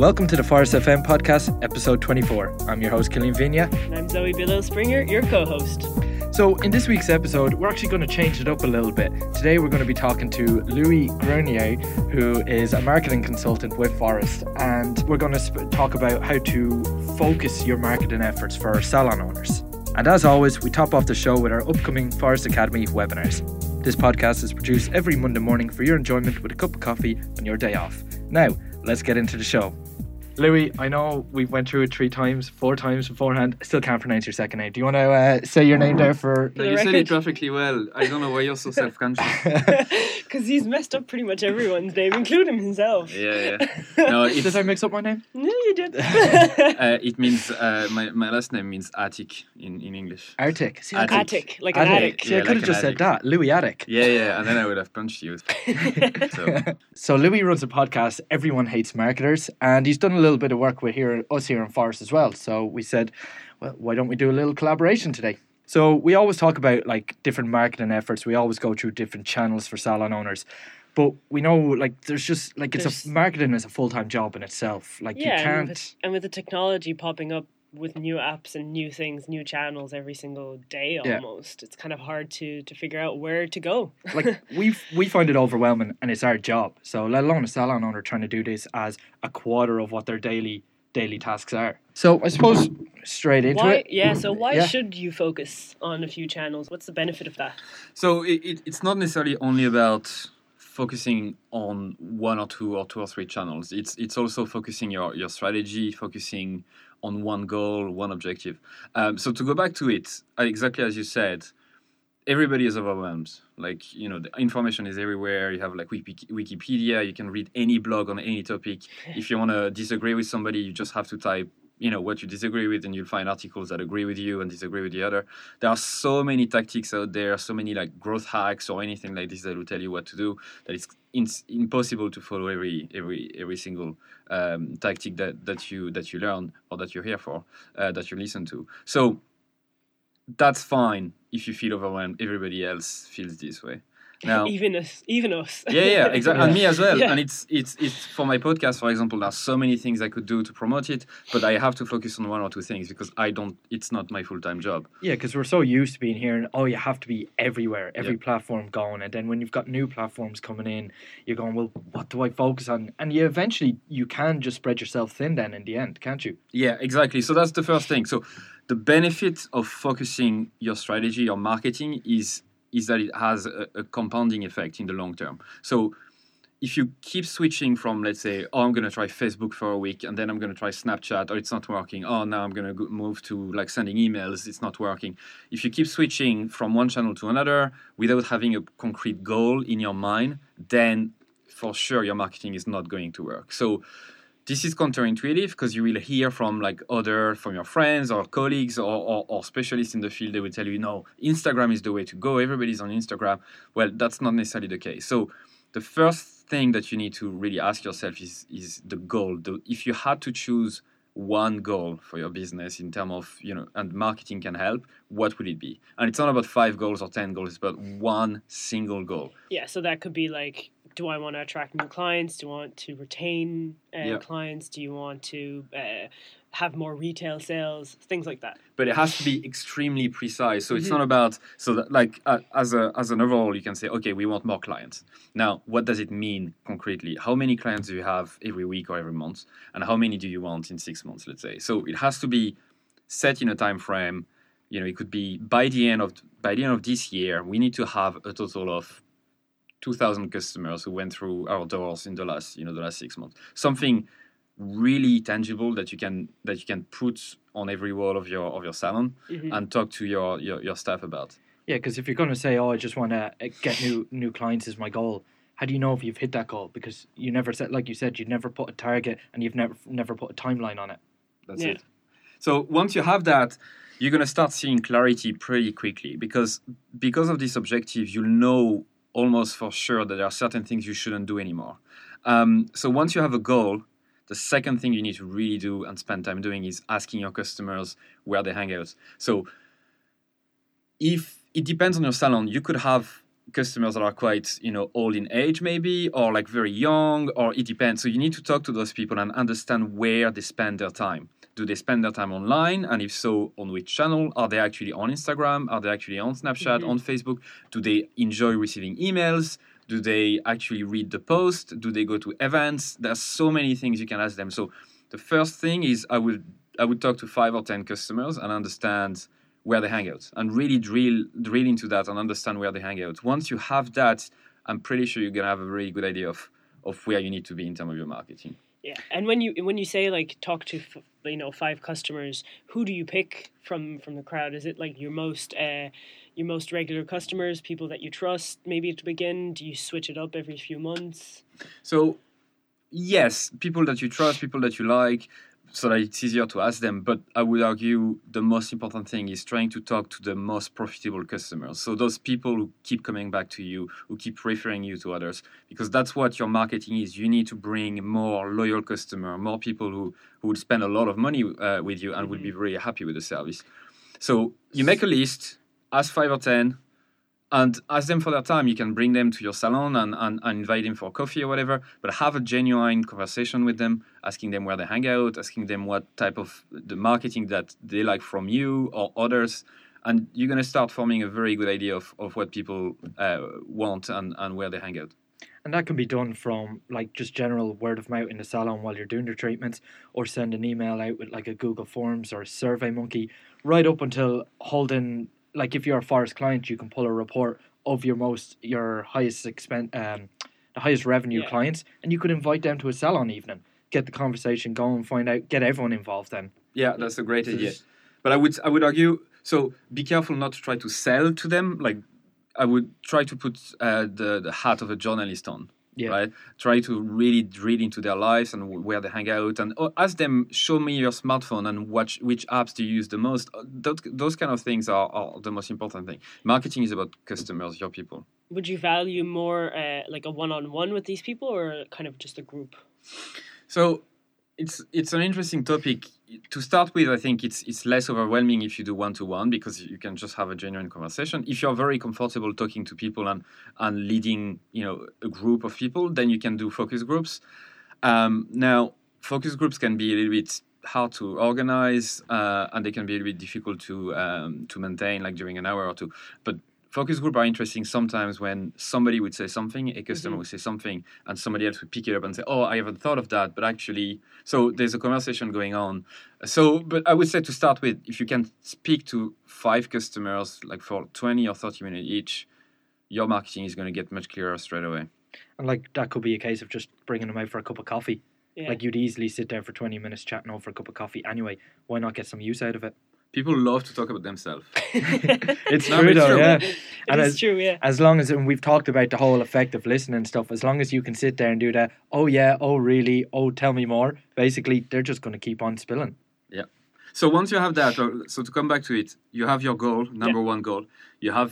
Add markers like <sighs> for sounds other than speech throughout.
Welcome to the Phorest FM podcast, episode 24. I'm your host, Killian Vigna. And I'm Zoe Billow Springer, your co host. So, in this week's episode, we're actually going to change it up a little bit. Today, we're going to be talking to Louis Grenier, who is a marketing consultant with Phorest, and we're going to sp- talk about how to focus your marketing efforts for salon owners. And as always, we top off the show with our upcoming Phorest Academy webinars. This podcast is produced every Monday morning for your enjoyment with a cup of coffee on your day off. Now, let's get into the show. Louis, I know we went through it three times, four times beforehand. I still can't pronounce your second name. Do you want to uh, say your name there for? No, the you said it perfectly well. I don't know why you're so <laughs> self-conscious. <laughs> Because he's messed up pretty much everyone's name, including himself. yeah, yeah. <laughs> No, Did it's, I mix up my name? No, you did. uh, it means uh, my my last name means Attic in, in English. Arctic. See, I Attic. could- attic, like an Attic. attic. See, I Yeah, could have just an said that. Louis Attic. Yeah, yeah, and then I would have punched you. So So Louis runs a podcast, Everyone Hates Marketers, and he's done a little bit of work with here us here in Phorest as well. So we said, well, why don't we do a little collaboration today? So we always talk about like different marketing efforts. We always go through different channels for salon owners. But we know like there's just like it's There's- a marketing is a full time job in itself. Like yeah, you can't with, and with the technology popping up with new apps and new things, new channels every single day Yeah. almost, it's kind of hard to to figure out where to go. <laughs> like we we find it overwhelming and it's our job. So let alone a salon owner trying to do this as a quarter of what their daily daily tasks are. So I suppose straight into why? it. Yeah. So why Yeah. should you focus on a few channels? What's the benefit of that? so it, it, it's not necessarily only about focusing on one or two or two or three channels. It's it's also focusing your your strategy, focusing on one goal, one objective. Um, so to go back to it, uh, exactly as you said, everybody is overwhelmed. Like you know, the information is everywhere. You have like Wikipedia. You can read any blog on any topic. If you want to disagree with somebody, you just have to type you know what you disagree with, and you'll find articles that agree with you and disagree with the other. There are so many tactics out there, so many like growth hacks or anything like this that will tell you what to do. That it's it's impossible to follow every every every single um, tactic that that you that you learn or that you're here for, uh, that you listen to. So that's fine if you feel overwhelmed. Everybody else feels this way. Now, <laughs> even us, even us. yeah, yeah, <laughs> exactly, and me as well. Yeah. And it's it's it's for my podcast, for example. There's so many things I could do to promote it, but I have to focus on one or two things because I don't. It's not my full time job. Yeah, because we're so used to being here, and oh, you have to be everywhere, every Yeah. platform going, and then when you've got new platforms coming in, you're going, well, what do I focus on? And you eventually you can just spread yourself thin then in the end, can't you? Yeah, exactly. So that's the first thing. So the benefit of focusing your strategy, your marketing, is is that it has a, a compounding effect in the long term. So if you keep switching from, let's say, oh, I'm going to try Facebook for a week, and then I'm going to try Snapchat, or it's not working. Oh, now I'm going to move to like sending emails, it's not working. If you keep switching from one channel to another without having a concrete goal in your mind, then for sure your marketing is not going to work. So this is counterintuitive because you will hear from like other from your friends or colleagues or, or, or specialists in the field. They will tell you no instagram is the way to go. Everybody's on instagram. Well that's not necessarily the case. So the first thing that you need to really ask yourself is is the goal. The, if you had to choose one goal for your business in terms of you know and marketing can help what would it be? And it's not about five goals or ten goals about one single goal. Yeah, so that could be like, do I want to attract new clients? Do you want to retain uh, Yeah. clients? Do you want to uh, have more retail sales? Things like that. but it has to be extremely precise. So it's Mhm. not about so that like uh, as a as an overall, you can say, okay, we want more clients. Now, what does it mean concretely? How many clients do you have every week or every month, and how many do you want in six months? Let's say. So it has to be set in a time frame. You know, it could be by the end of by the end of this year, we need to have a total of. 2000 customers who went through our doors in the last you know the last 6 months something really tangible that you can that you can put on every wall of your of your salon Mhm. and talk to your your, your staff about. Yeah, because if you're going to say, oh, I just want to get new new clients is my goal, how do you know if you've hit that goal? Because you never said, like you said, you never put a target and you've never never put a timeline on it. That's Yeah. it. So once you have that, you're gonna start seeing clarity pretty quickly because because of this objective, you'll know almost for sure that there are certain things you shouldn't do anymore. Um, so once you have a goal, the second thing you need to really do and spend time doing is asking your customers where they hang out. So if it depends on your salon, you could have customers that are quite you know old in age maybe or like very young or it depends so you need to talk to those people and understand where they spend their time do they spend their time online? And if so on which channel? Are they actually on instagram? Are they actually on snapchat Mhm. on facebook? Do they enjoy receiving emails? Do they actually read the post? Do they go to events? There's so many things you can ask them. So the first thing is i would i would talk to five or ten customers and understand where they hang out and really drill drill into that and understand where they hang out. Once you have that i'm pretty sure you're going to have a really good idea of of where you need to be in terms of your marketing. Yeah, and when you when you say like talk to f- you know five customers, who do you pick from from the crowd? Is it like your most uh, your most regular customers, people that you trust? Maybe to begin, do you switch it up every few months? So, yes, people that you trust, people that you like, so that it's easier to ask them. But I would argue the most important thing is trying to talk to the most profitable customers. So, those people who keep coming back to you, who keep referring you to others, because that's what your marketing is. You need to bring more loyal customer, more people who, who would spend a lot of money uh, with you and would be very happy with the service. So, you make a list, ask five or 10, and ask them for their time. You can bring them to your salon and, and, and invite them for coffee or whatever, but have a genuine conversation with them, asking them where they hang out, asking them what type of the marketing that they like from you or others. And you're going to start forming a very good idea of, of what people uh, want and, and where they hang out. And that can be done from like just general word of mouth in the salon while you're doing your treatments, or send an email out with like a Google Forms or a Survey Monkey, right up until holding like if you're a Phorest client, you can pull a report of your most your highest expense, um, the highest revenue Yeah. clients, and you could invite them to a salon evening, get the conversation going, find out, get everyone involved. Then Yeah, that's a great So idea. But I would I would argue so be careful not to try to sell to them. Like I would try to put uh, the the hat of a journalist on. Yeah. Right. Try to really drill into their lives and where they hang out, and uh, ask them, show me your smartphone and watch which apps do you use the most. Uh, Those, those kind of things are, are the most important thing. Marketing is about customers, your people. Would you value more uh, like a one on one with these people, or kind of just a group? So it's it's an interesting topic. To start with, I think it's it's less overwhelming if you do one to one because you can just have a genuine conversation. If you're very comfortable talking to people and and leading, you know, a group of people, then you can do focus groups. Um, now, focus groups can be a little bit hard to organize uh, and they can be a little bit difficult to um, to maintain, like during an hour or two. But focus group are interesting sometimes when somebody would say something, a customer Mhm. would say something, and somebody else would pick it up and say, "Oh, I haven't thought of that," but actually, so there's a conversation going on. So, but I would say to start with, if you can speak to five customers, like for 20 or 30 minutes each, your marketing is going to get much clearer straight away. and like that could be a case of just bringing them out for a cup of coffee. Yeah. Like you'd easily sit there for twenty minutes chatting over a cup of coffee anyway. Why not get some use out of it? People love to talk about themselves. <laughs> It's No, true though, true. yeah. It And is as- true, yeah. as long as and we've talked about the whole effect of listening stuff as long as you can sit there and do that oh yeah oh really oh tell me more basically they're just going to keep on spilling Yeah. So once you have that, so to come back to it, you have your goal, number one goal. You have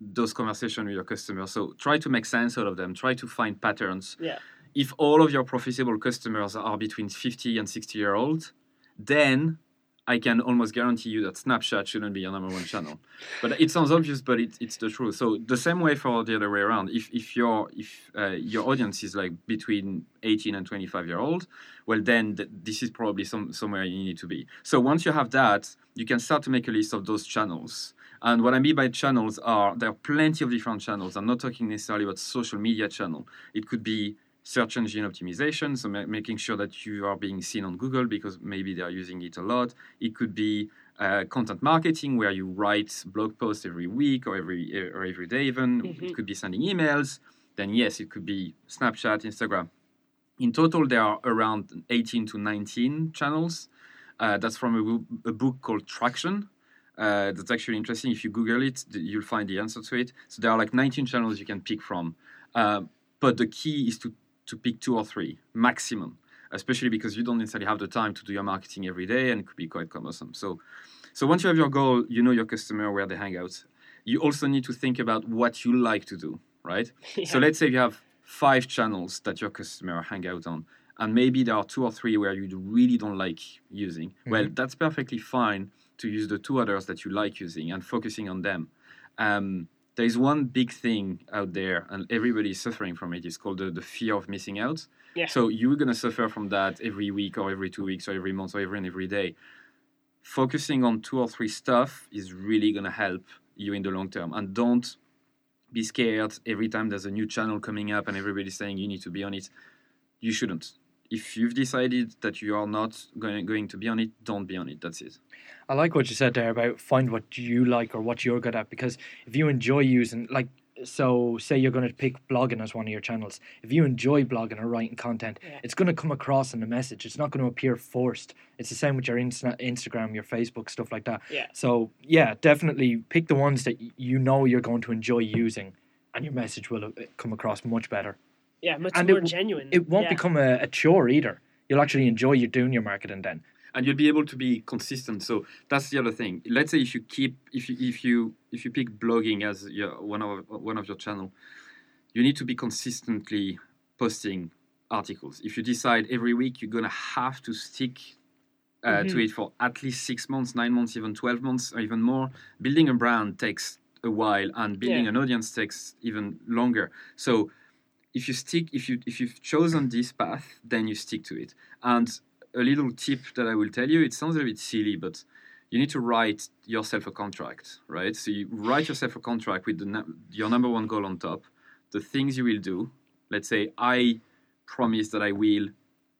those conversations with your customers. So try to make sense out of them. Try to find patterns. Yeah. If all of your profitable customers are between 50 and 60 year old, then I can almost guarantee you that Snapchat shouldn't be your number one channel. But it sounds obvious, but it, it's the truth. So the same way for the other way around. If if your if uh, your audience is like between 18 and 25 year old, well then th- this is probably some somewhere you need to be. So once you have that, you can start to make a list of those channels. And what I mean by channels are there are plenty of different channels. I'm not talking necessarily about social media channel. It could be search engine optimization, so ma- making sure that you are being seen on Google because maybe they are using it a lot. It could be uh, content marketing where you write blog posts every week or every or every day even. Mhm. It could be sending emails. Then yes, it could be Snapchat, Instagram. In total, there are around 18 to 19 channels. Uh, that's from a, book called Traction. Uh, that's actually interesting. If you Google it, you'll find the answer to it. So there are like 19 channels you can pick from. Uh, but the key is to, to pick two or three maximum, especially because you don't necessarily have the time to do your marketing every day and it could be quite cumbersome. So, so once you have your goal, you know your customer, where they hang out. You also need to think about what you like to do, right? <laughs> So let's say you have five channels that your customer hang out on, and maybe there are two or three where you really don't like using. Well, that's perfectly fine to use the two others that you like using and focusing on them. Um, there is one big thing out there, and everybody is suffering from it. It's called the, the fear of missing out. Yeah. So you're gonna suffer from that every week, or every two weeks, or every month, or every and every day. Focusing on two or three stuff is really gonna help you in the long term, and don't be scared every time there's a new channel coming up and everybody's saying you need to be on it. You shouldn't. If you've decided that you are not going, going to be on it, don't be on it. That's it. I like what you said there about find what you like or what you're good at because if you enjoy using like so say you're going to pick blogging as one of your channels if you enjoy blogging or writing content Yeah. it's going to come across in the message it's not going to appear forced it's the same with your Insta- instagram your facebook stuff like that Yeah. so yeah definitely pick the ones that you know you're going to enjoy using and your message will uh, come across much better Yeah, much And it more w- genuine. it won't yeah. become a, a chore either you'll actually enjoy you doing your marketing then and you'll be able to be consistent. So that's the other thing. Let's say if you keep if you if you if you pick blogging as your one of one of your channel, you need to be consistently posting articles. If you decide every week you're gonna have to stick uh, to Mhm. it for at least six months, nine months, even twelve months, or even more, building a brand takes a while, and building Yeah. an audience takes even longer. So if you stick if you if you've chosen this path then you stick to it. And a little tip that i will tell you it sounds a bit silly but you need to write yourself a contract right? So you write yourself a contract with the, your number one goal on top the things you will do. Let's say i promise that i will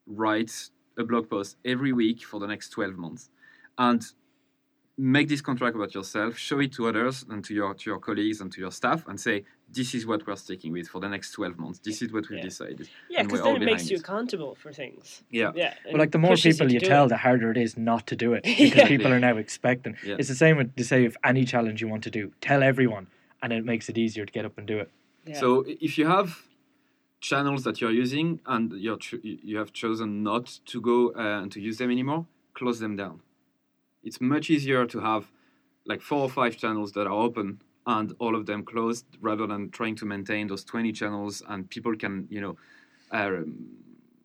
write a blog post every week for the next 12 months. And make this contract about yourself show it to others and to your to your colleagues and to your staff and say this is what we're sticking with for the next 12 months this is what we've Yeah. decided Yeah, because we're then it makes behind you it. accountable for things. yeah Yeah. But like the more people to you tell, it. the harder it is not to do it <laughs> because Yeah. people are now expecting. Yeah. It's the same with to say if any challenge you want to do, tell everyone, and it makes it easier to get up and do it. Yeah. So if you have channels that you're using and you're ch- you have chosen not to go uh, and to use them anymore, close them down. It's much easier to have like four or five channels that are open and all of them closed rather than trying to maintain those 20 channels and people can you know um,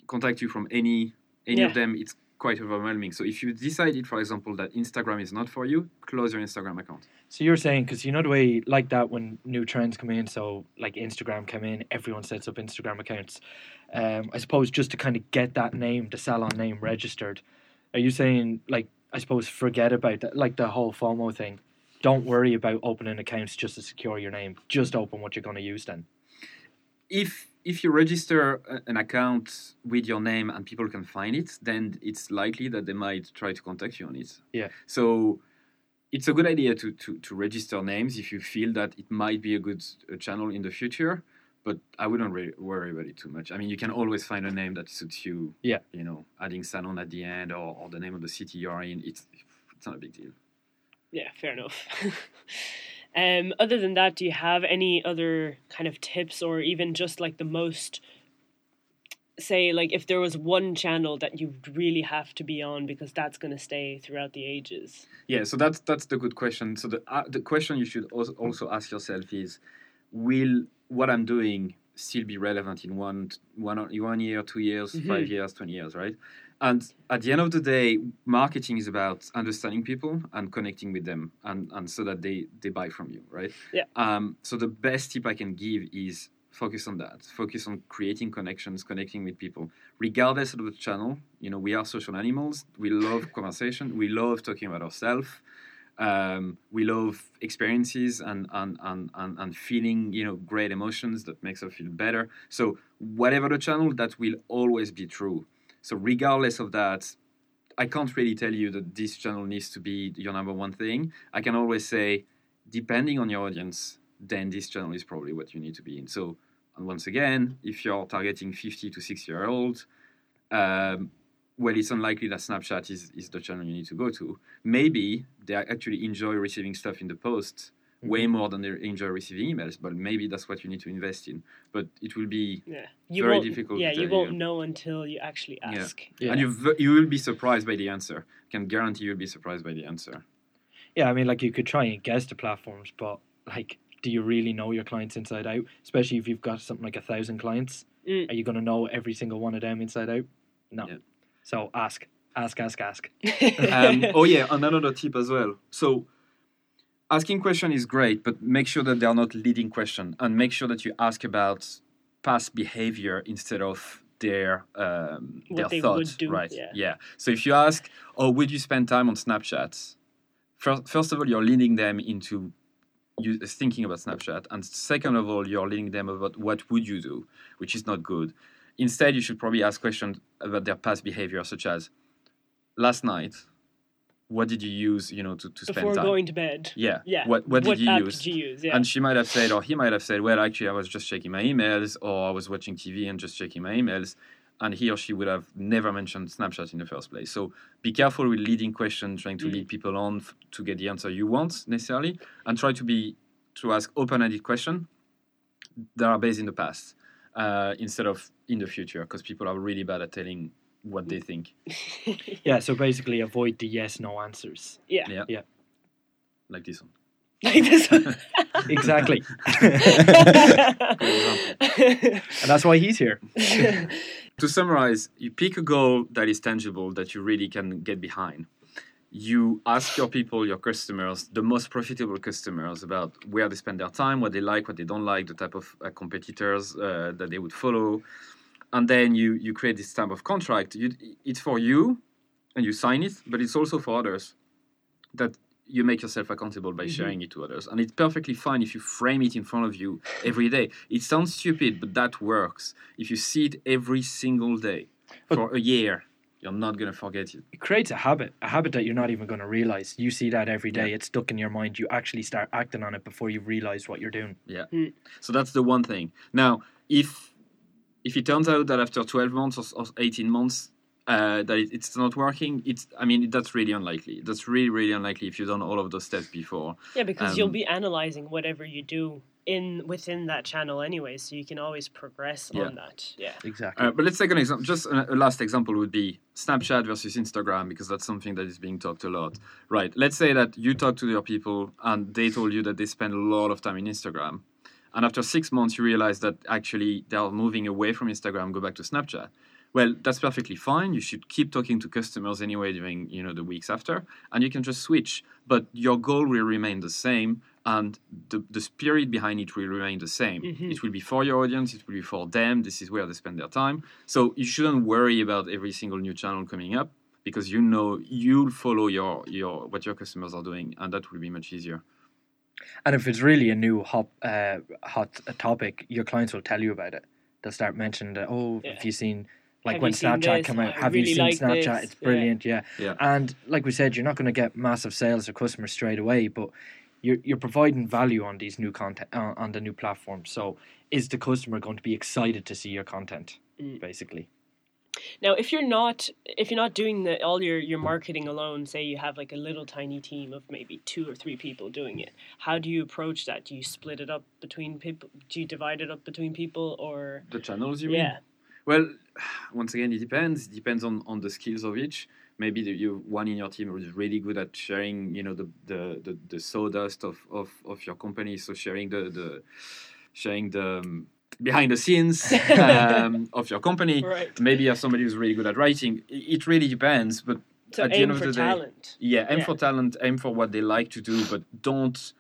contact you from any any Yeah. of them it's quite overwhelming so if you decided for example that instagram is not for you close your instagram account So you're saying because you know the way like that when new trends come in, so like Instagram came in, everyone sets up Instagram accounts. Um, I suppose just to kind of get that name, the salon name registered. Are you saying like I suppose forget about that, like the whole FOMO thing? Don't worry about opening accounts just to secure your name. Just open what you're going to use then. if if you register an account with your name and people can find it, then it's likely that they might try to contact you on it. Yeah. So it's a good idea to to, to register names if you feel that it might be a good channel in the future. But I wouldn't re- worry about it too much. I mean, you can always find a name that suits you. Yeah. You know, adding salon at the end or, or the name of the city you're in. It's it's not a big deal. Yeah, fair enough. <laughs> um, other than that, do you have any other kind of tips or even just like the most say like if there was one channel that you really have to be on because that's going to stay throughout the ages? Yeah, so that's that's the good question. So the uh, the question you should also also ask yourself is, will what I'm doing still be relevant in one one one year, two years, Mhm. five years, twenty years, right? And at the end of the day, marketing is about understanding people and connecting with them, and, and so that they they buy from you, right? Yeah. Um. So the best tip I can give is focus on that. Focus on creating connections, connecting with people, regardless of the channel. You know, we are social animals. We love <laughs> conversation. We love talking about ourselves. Um, we love experiences and, and, and, and, and feeling, you know, great emotions that makes us feel better. So whatever the channel, that will always be true. So regardless of that, I can't really tell you that this channel needs to be your number one thing. I can always say, depending on your audience, then this channel is probably what you need to be in. So, and once again, if you're targeting 50 to 60 year old, um, well, it's unlikely that Snapchat is, is the channel you need to go to. Maybe they actually enjoy receiving stuff in the post way more than they enjoy receiving emails, but maybe that's what you need to invest in. But it will be, Yeah, you Very won't, difficult to Yeah, you won't you. know until you actually Yeah. ask. Yeah. and you v- you will be surprised by the answer. I can guarantee you'll be surprised by the answer. Yeah, I mean, like you could try and guess the platforms, but like, do you really know your clients inside out? Especially if you've got something like a thousand clients, Mm. are you going to know every single one of them inside out? No. Yeah. So ask, ask, ask, ask. <laughs> um, oh yeah, <laughs> and another tip as well. So asking question is great, but make sure that they are not leading question, and make sure that you ask about past behavior instead of their um, their thoughts, thought. would right? yeah. So if you ask, "Oh, would you spend time on Snapchat?" First, first of all, you're leading them into you thinking about Snapchat, and second of all, you're leading them about what would you do, which is not good. Instead, you should probably ask questions about their past behavior, such as, "Last night, what did you use, you know, to, to spend Before time?" going to bed. Yeah. Yeah. What what did you use? Did you use? Yeah. And she might have said, or he might have said, well, actually, I was just checking my emails, or I was watching TV and just checking my emails. And he or she would have never mentioned Snapchat in the first place. So be careful with leading questions, trying to Mm. lead people on f- to get the answer you want necessarily, and try to be to ask open-ended questions that are based in the past uh, instead of in the future, because people are really bad at telling what they think. <laughs> Yeah, so basically avoid the yes no answers. yeah. Yeah. Yeah. Like this one. Like this one. <laughs> Exactly. and <laughs> And that's why he's here. to summarize, you pick a goal that is tangible that you really can get behind. You ask your people, your customers, the most profitable customers, about where they spend their time, what they like, what they don't like, the type of uh, competitors uh, that they would follow, and then you you create this type of contract. You, it's for you, and you sign it, but it's also for others. That you make yourself accountable by Mhm. sharing it to others, and it's perfectly fine if you frame it in front of you every day. It sounds stupid, but that works. If you see it every single day But- for a year, you're not gonna forget it. It creates a habit, a habit that you're not even going to realize. You see that every day. Yeah. It's stuck in your mind. You actually start acting on it before you realize what you're doing. Yeah. So that's the one thing. Now, if if it turns out that after 12 months or, or 18 months uh, that it, it's not working, it's I mean that's really unlikely. That's really really unlikely if you've done all of those steps before. yeah, because you'll Um, be analyzing whatever you do in within that channel anyway, so you can always progress Yeah. on that. Yeah. Exactly. Uh, but let's take an example. Just a, a last example would be Snapchat versus Instagram because that's something that is being talked a lot. Right. Let's say that you talk to your people and they told you that they spend a lot of time in Instagram, and after six months you realize that actually they are moving away from Instagram, go back to Snapchat. Well, that's perfectly fine. You should keep talking to customers anyway during you know the weeks after, and you can just switch. But your goal will remain the same, and the, the spirit behind it will remain the same. Mhm. It will be for your audience. It will be for them. This is where they spend their time. So you shouldn't worry about every single new channel coming up because you know you'll follow your your what your customers are doing, and that will be much easier. And if it's really a new hot, uh, hot topic, your clients will tell you about it. They'll start mentioning that. Oh, Yeah. have you seen? Like Have when Snapchat this? come out, I have really you seen like Snapchat? this. It's Yeah. brilliant, yeah. Yeah. And like we said, you're not going to get massive sales or customers straight away, but you're you're providing value on these new content uh, on the new platform. So is the customer going to be excited to see your content? Mm. Basically, Now, if you're not if you're not doing the, all your your marketing alone, say you have like a little tiny team of maybe two or three people doing it, how do you approach that? Do you split it up between people? Do you divide it up between people, or The channels, you mean? yeah. Well, <sighs> once again, it depends. It depends on, on the skills of each. Maybe the, you one in your team who is really good at sharing, you know, the the, the, the sawdust of, of, of your company. So sharing the, the sharing the um, behind the scenes <laughs> um, of your company. right? Maybe you have somebody who's really good at writing. It, really depends. But So at the end of the day, talent. yeah, aim Yeah. for talent, aim for what they like to do, but don't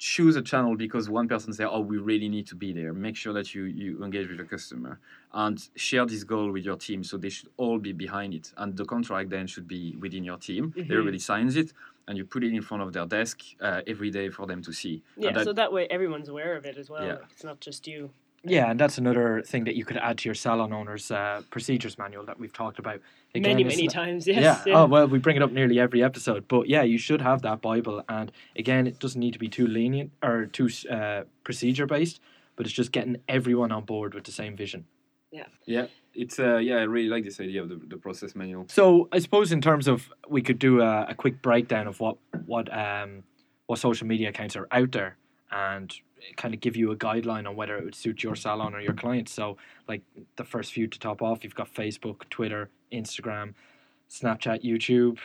choose a channel because one person say, "Oh, we really need to be there." Make sure that you you engage with the customer and share this goal with your team, so they should all be behind it. And the contract then should be within your team. Mhm. Everybody signs it, and you put it in front of their desk uh, every day for them to see. Yeah, that, so that way everyone's aware of it as well. Yeah. It's not just you. Yeah, and that's another thing that you could add to your salon owner's uh, procedures manual that we've talked about. Again, many many times. <laughs> Yes. yeah. yeah. Oh well, we bring it up nearly every episode, but yeah, you should have that Bible. And again, it doesn't need to be too lenient or too uh, procedure based, but it's just getting everyone on board with the same vision. Yeah. Yeah, it's uh, yeah, I really like this idea of the, the process manual. So I suppose in terms of we could do a, a quick breakdown of what what um what social media accounts are out there and kind of give you a guideline on whether it would suit your salon or your clients. So like the first few to top off, you've got Facebook, Twitter, Instagram, Snapchat, YouTube,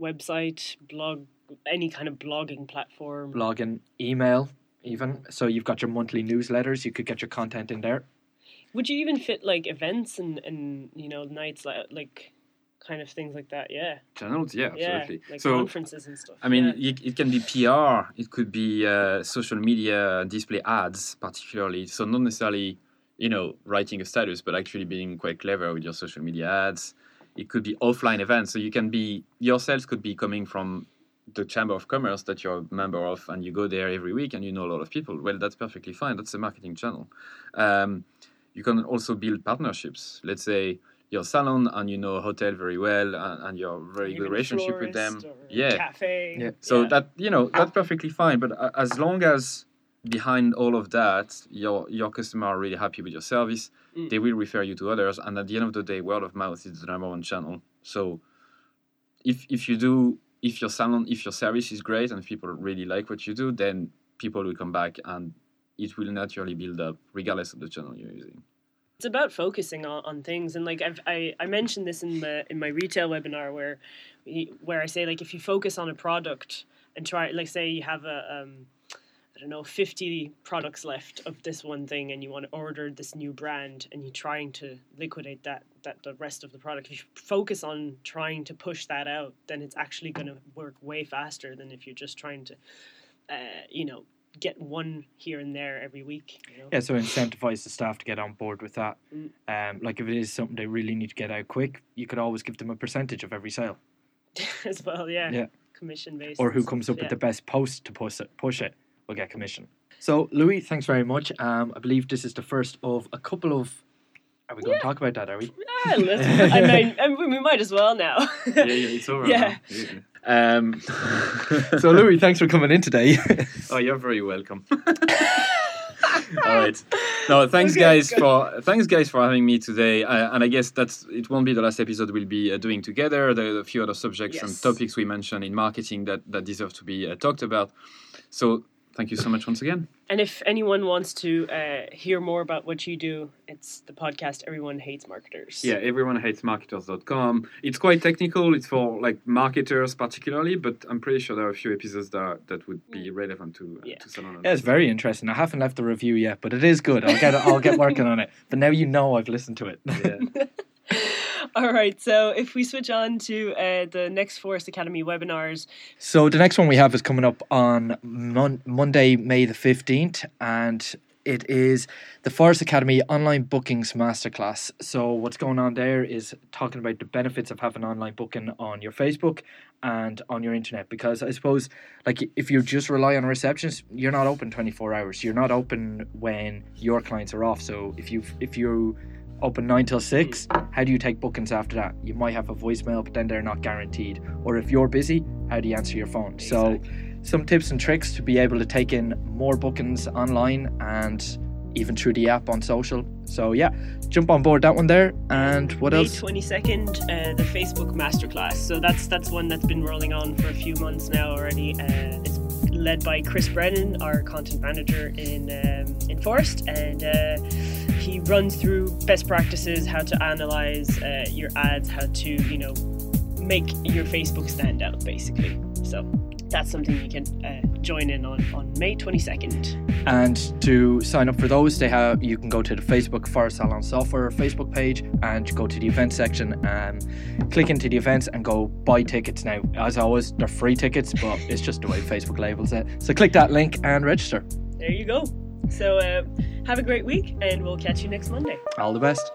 Website, blog, any kind of blogging platform. blogging, email, even. So you've got your monthly newsletters. You could get your content in there. Would you even fit like events and and you know nights like like kind of things like that. Yeah, channels. Yeah, yeah, absolutely. like so conferences and stuff. I mean, yeah. it, it can be PR, it could be uh, social media display ads, particularly. So not necessarily, you know, writing a status, but actually being quite clever with your social media ads. It could be offline events. So you can be your sales could be coming from the chamber of commerce that you're a member of, and you go there every week, and you know a lot of people. Well, that's perfectly fine. That's a marketing channel. Um, you can also build partnerships. Let's say your salon and you know a hotel very well and, and you're very Even good relationship with them or yeah cafe. Yeah. so that you know that's perfectly fine but as long as behind all of that your your customer are really happy with your service Mm. they will refer you to others and at the end of the day word of mouth is the number one channel so if if you do if your salon if your service is great and people really like what you do then people will come back and it will naturally build up regardless of the channel you're using it's about focusing on, on things and like I've, I I mentioned this in the in my retail webinar where where I say like if you focus on a product and try like say you have a um, I don't know 50 products left of this one thing and you want to order this new brand and you're trying to liquidate that that the rest of the product if you focus on trying to push that out then it's actually going to work way faster than if you're just trying to uh, you know get one here and there every week you know? Yeah, so incentivize the staff to get on board with that. Mm. Um, like if it is something they really need to get out quick, you could always give them a percentage of every sale, <laughs> as well. Yeah. Yeah. Commission based. or who stuff, comes up yeah. with the best post to push it, push it will get commission. So Louis, thanks very much. Um, I believe this is the first of a couple of. Are we going Yeah. to talk about that? Are we? Ah, let's- I <laughs> mean, I mean, we might as well now. yeah, yeah it's all right. <laughs> Yeah. Um, <laughs> So Louis, thanks for coming in today. <laughs> Oh, you're very welcome. <laughs> All right. No, thanks Okay, guys good. for thanks guys for having me today. Uh, and I guess that's it won't be the last episode we'll be uh, doing together. There are a few other subjects and topics we mentioned in marketing that that deserve to be uh, talked about. So thank you so much once again. and if anyone wants to uh, hear more about what you do, it's the podcast Everyone Hates Marketers. Yeah, everyone hates marketers.com. It's quite technical. It's for like marketers particularly, but I'm pretty sure there are a few episodes that that would be relevant to uh, Yeah. to Salon. yeah, it's very interesting. I haven't left the review yet, but it is good. I'll get I'll get working on it. But now you know I've listened to it. Yeah. <laughs> <laughs> All right. So if we switch on to uh, the next Phorest Academy webinars, So the next one we have is coming up on mon- Monday, May the fifteenth, and it is the Phorest Academy online bookings masterclass. So what's going on there is talking about the benefits of having online booking on your Facebook and on your internet. Because I suppose, like, if you just rely on receptions, you're not open twenty four hours. You're not open when your clients are off. So if you if you open nine till six, how do you take bookings after that? You might have a voicemail, but then they're not guaranteed. Or if you're busy, how do you answer your phone? So, some tips and tricks to be able to take in more bookings online and even through the app on social. So, yeah, jump on board that one there. And what else? May twenty second, uh, the Facebook masterclass. So that's that's one that's been rolling on for a few months now already. Uh, it's led by Chris Brennan, our content manager in um, in Phorest, and uh, he runs through best practices, how to analyze uh, your ads, how to you know make your Facebook stand out, basically. So that's something you can uh, join in on on May twenty second. And to sign up for those, they have you can go to the Facebook Phorest Salon Software Facebook page and go to the event section and click into the events and go buy tickets now. As always, they're free tickets, but it's just the way Facebook labels it. So click that link and register. There you go. So uh, have a great week, and we'll catch you next Monday. All the best.